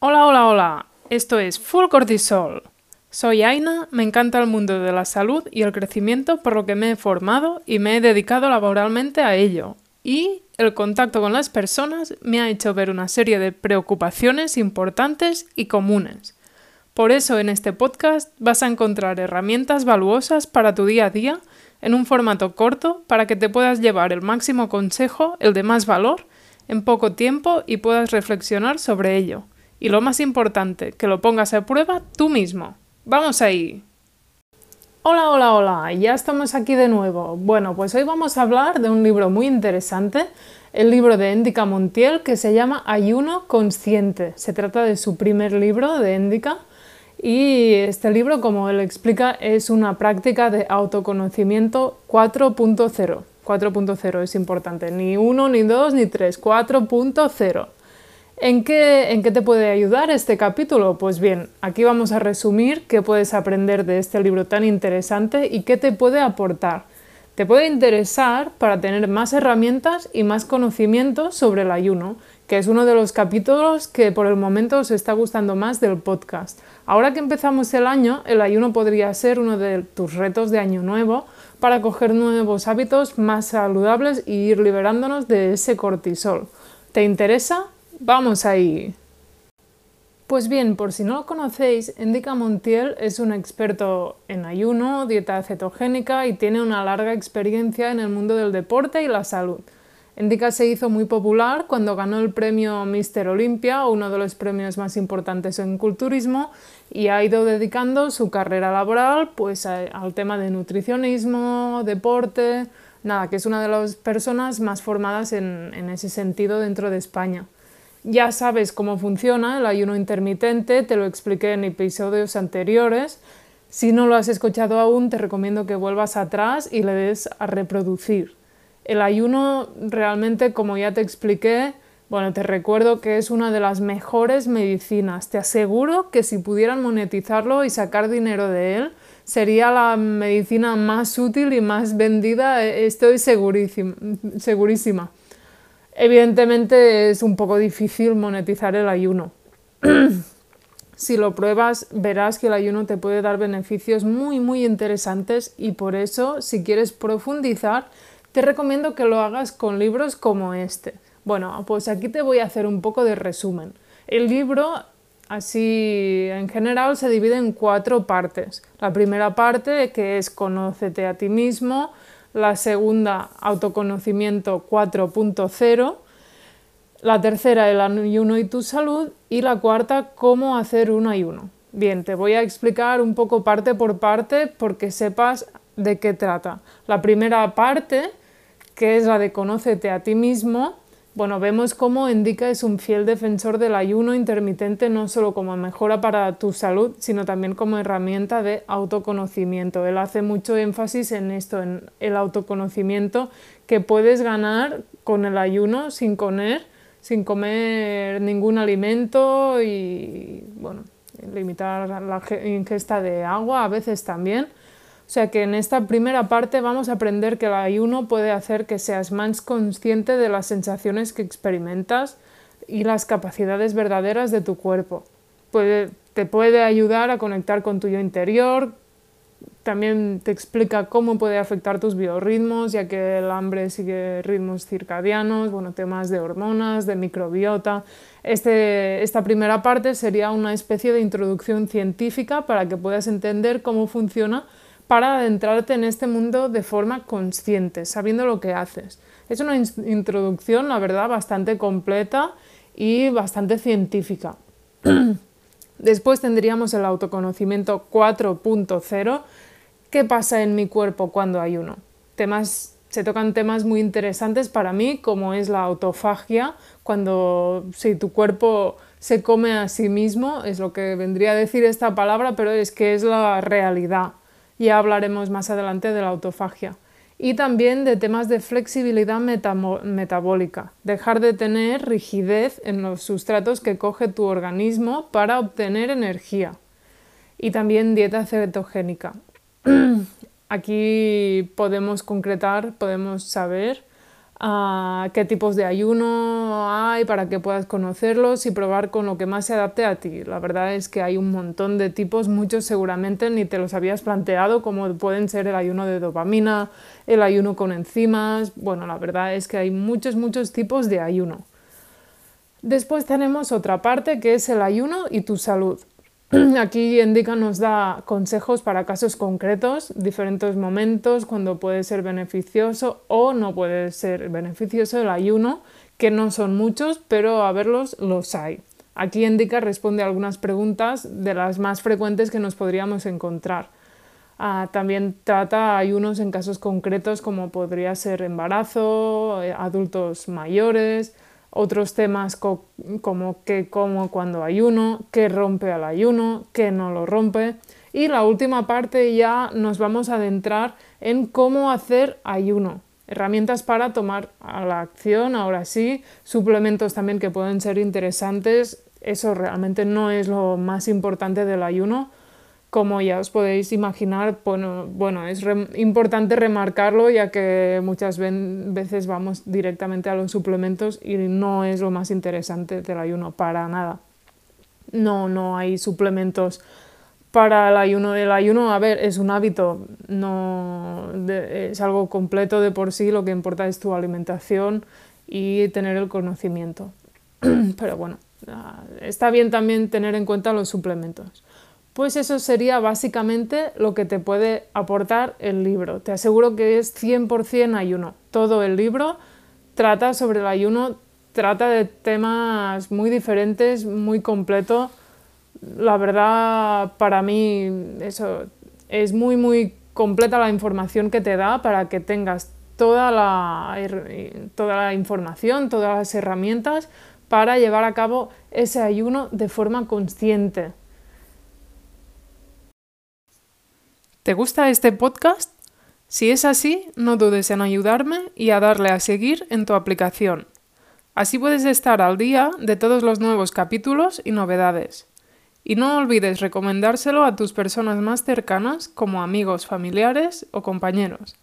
Hola, hola, hola. Esto es Full Cortisol. Soy Aina, me encanta el mundo de la salud y el crecimiento por lo que me he formado y me he dedicado laboralmente a ello. Y el contacto con las personas me ha hecho ver una serie de preocupaciones importantes y comunes. Por eso en este podcast vas a encontrar herramientas valuosas para tu día a día en un formato corto para que te puedas llevar el máximo consejo, el de más valor, en poco tiempo y puedas reflexionar sobre ello. Y lo más importante, que lo pongas a prueba tú mismo. ¡Vamos ahí! Hola, hola, hola, ya estamos aquí de nuevo. Bueno, pues hoy vamos a hablar de un libro muy interesante, el libro de Endica Montiel que se llama Ayuno Consciente. Se trata de su primer libro de Endica y este libro, como él explica, es una práctica de autoconocimiento 4.0. 4.0 es importante, ni 1, ni 2, ni 3, 4.0. ¿En qué, ¿En qué te puede ayudar este capítulo? Pues bien, aquí vamos a resumir qué puedes aprender de este libro tan interesante y qué te puede aportar. Te puede interesar para tener más herramientas y más conocimientos sobre el ayuno, que es uno de los capítulos que por el momento os está gustando más del podcast. Ahora que empezamos el año, el ayuno podría ser uno de tus retos de año nuevo para coger nuevos hábitos más saludables y ir liberándonos de ese cortisol. ¿Te interesa? Vamos ahí. Pues bien, por si no lo conocéis, Endica Montiel es un experto en ayuno, dieta cetogénica y tiene una larga experiencia en el mundo del deporte y la salud. Endica se hizo muy popular cuando ganó el premio Mister Olympia, uno de los premios más importantes en culturismo, y ha ido dedicando su carrera laboral pues, al tema de nutricionismo, deporte, nada, que es una de las personas más formadas en ese sentido dentro de España. Ya sabes cómo funciona el ayuno intermitente, te lo expliqué en episodios anteriores. Si no lo has escuchado aún, te recomiendo que vuelvas atrás y le des a reproducir. El ayuno realmente, como ya te expliqué, bueno, te recuerdo que es una de las mejores medicinas. Te aseguro que si pudieran monetizarlo y sacar dinero de él, sería la medicina más útil y más vendida, estoy segurísima. Evidentemente es un poco difícil monetizar el ayuno. si lo pruebas, verás que el ayuno te puede dar beneficios muy, muy interesantes y por eso, si quieres profundizar, te recomiendo que lo hagas con libros como este. Bueno, pues aquí te voy a hacer un poco de resumen. El libro, así en general, se divide en cuatro partes. La primera parte, que es Conócete a ti mismo, la segunda autoconocimiento 4.0, la tercera el ayuno y tu salud y la cuarta cómo hacer un ayuno. Bien, te voy a explicar un poco parte por parte porque sepas de qué trata. La primera parte, que es la de conócete a ti mismo, bueno, vemos cómo Indica es un fiel defensor del ayuno intermitente no solo como mejora para tu salud, sino también como herramienta de autoconocimiento. Él hace mucho énfasis en esto, en el autoconocimiento que puedes ganar con el ayuno sin comer, sin comer ningún alimento y bueno, limitar la ingesta de agua a veces también. O sea que en esta primera parte vamos a aprender que el ayuno puede hacer que seas más consciente de las sensaciones que experimentas y las capacidades verdaderas de tu cuerpo. te puede ayudar a conectar con tu yo interior, también te explica cómo puede afectar tus biorritmos, ya que el hambre sigue ritmos circadianos, bueno, temas de hormonas, de microbiota. Este, esta primera parte sería una especie de introducción científica para que puedas entender cómo funciona para adentrarte en este mundo de forma consciente, sabiendo lo que haces. Es una introducción, la verdad, bastante completa y bastante científica. Después tendríamos el autoconocimiento 4.0. ¿Qué pasa en mi cuerpo cuando ayuno? Temas, se tocan temas muy interesantes para mí, como es la autofagia, cuando si tu cuerpo se come a sí mismo, es lo que vendría a decir esta palabra, pero es que es la realidad. Ya hablaremos más adelante de la autofagia. Y también de temas de flexibilidad metabólica. Dejar de tener rigidez en los sustratos que coge tu organismo para obtener energía. Y también dieta cetogénica. Aquí podemos concretar, podemos saber a qué tipos de ayuno hay para que puedas conocerlos y probar con lo que más se adapte a ti. La verdad es que hay un montón de tipos, muchos seguramente ni te los habías planteado, como pueden ser el ayuno de dopamina, el ayuno con enzimas. Bueno, la verdad es que hay muchos, muchos tipos de ayuno. Después tenemos otra parte que es el ayuno y tu salud. Aquí Indica nos da consejos para casos concretos, diferentes momentos, cuando puede ser beneficioso o no puede ser beneficioso el ayuno, que no son muchos, pero a verlos los hay. Aquí Indica responde algunas preguntas de las más frecuentes que nos podríamos encontrar. Ah, también trata ayunos en casos concretos como podría ser embarazo, eh, adultos mayores, otros temas como qué como cuando ayuno, qué rompe al ayuno, qué no lo rompe. Y la última parte ya nos vamos a adentrar en cómo hacer ayuno. Herramientas para tomar a la acción, ahora sí, suplementos también que pueden ser interesantes. Eso realmente no es lo más importante del ayuno, como ya os podéis imaginar, bueno, es importante remarcarlo ya que muchas veces vamos directamente a los suplementos y no es lo más interesante del ayuno, para nada. No, no hay suplementos para el ayuno. El ayuno, a ver, es un hábito, no es algo completo de por sí, lo que importa es tu alimentación y tener el conocimiento. Pero bueno, ah, está bien también tener en cuenta los suplementos. Pues eso sería básicamente lo que te puede aportar el libro. Te aseguro que es 100% ayuno. Todo el libro trata sobre el ayuno, trata de temas muy diferentes, muy completo. La verdad, para mí, eso es muy, muy completa la información que te da para que tengas toda la, toda la información, todas las herramientas para llevar a cabo ese ayuno de forma consciente. ¿Te gusta este podcast? Si es así, no dudes en ayudarme y a darle a seguir en tu aplicación. Así puedes estar al día de todos los nuevos capítulos y novedades. Y no olvides recomendárselo a tus personas más cercanas como amigos, familiares o compañeros.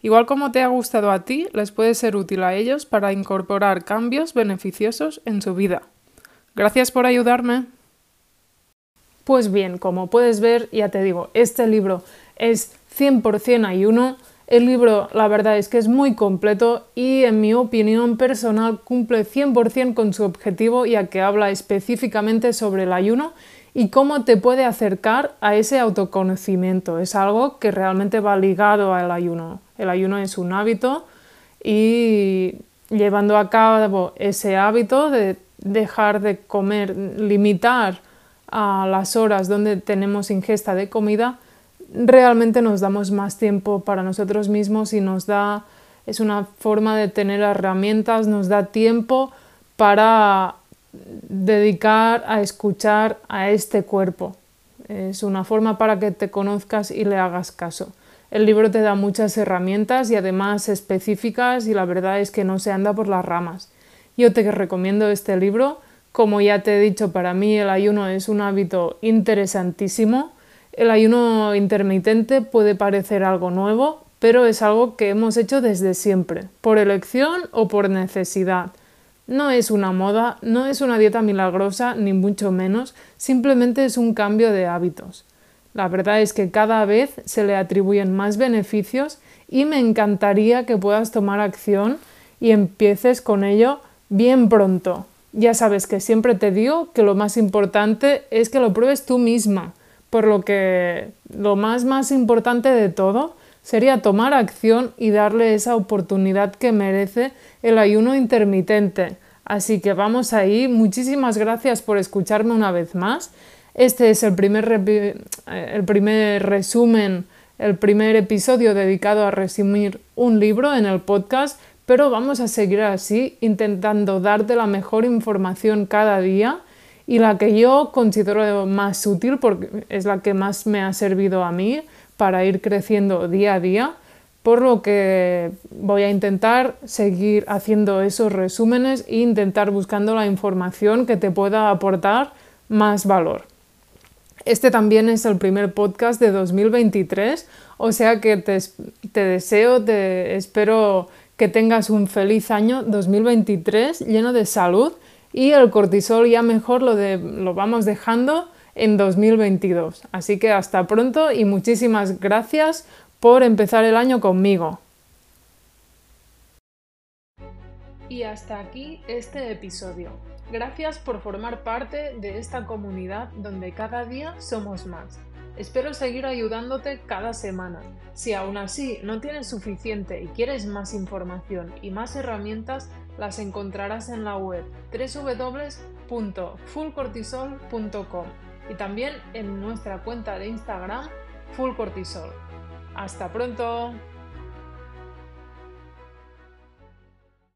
Igual como te ha gustado a ti, les puede ser útil a ellos para incorporar cambios beneficiosos en su vida. Gracias por ayudarme. Pues bien, como puedes ver, ya te digo, este libro es 100% ayuno. El libro, la verdad es que es muy completo y, en mi opinión personal, cumple 100% con su objetivo, ya que habla específicamente sobre el ayuno y cómo te puede acercar a ese autoconocimiento. Es algo que realmente va ligado al ayuno. El ayuno es un hábito y llevando a cabo ese hábito de dejar de comer, limitar a las horas donde tenemos ingesta de comida, realmente nos damos más tiempo para nosotros mismos y nos da, es una forma de tener herramientas, nos da tiempo para dedicar a escuchar a este cuerpo. Es una forma para que te conozcas y le hagas caso. El libro te da muchas herramientas y además específicas y la verdad es que no se anda por las ramas. Yo te recomiendo este libro. Como ya te he dicho, para mí el ayuno es un hábito interesantísimo el ayuno intermitente puede parecer algo nuevo, pero es algo que hemos hecho desde siempre, por elección o por necesidad. No es una moda, no es una dieta milagrosa, ni mucho menos, simplemente es un cambio de hábitos. La verdad es que cada vez se le atribuyen más beneficios y me encantaría que puedas tomar acción y empieces con ello bien pronto. Ya sabes que siempre te digo que lo más importante es que lo pruebes tú misma por lo que lo más más importante de todo sería tomar acción y darle esa oportunidad que merece el ayuno intermitente. Así que vamos ahí. Muchísimas gracias por escucharme una vez más. Este es el primer, eh, el primer resumen, el primer episodio dedicado a resumir un libro en el podcast, pero vamos a seguir así, intentando darte la mejor información cada día y la que yo considero más útil porque es la que más me ha servido a mí para ir creciendo día a día, por lo que voy a intentar seguir haciendo esos resúmenes e intentar buscando la información que te pueda aportar más valor. Este también es el primer podcast de 2023, o sea que te, te deseo, te espero que tengas un feliz año 2023 lleno de salud y el cortisol ya mejor lo, de, lo vamos dejando en 2022. Así que hasta pronto y muchísimas gracias por empezar el año conmigo. Y hasta aquí este episodio. Gracias por formar parte de esta comunidad donde cada día somos más. Espero seguir ayudándote cada semana. Si aún así no tienes suficiente y quieres más información y más herramientas, las encontrarás en la web www.fullcortisol.com y también en nuestra cuenta de Instagram fullcortisol. ¡Hasta pronto!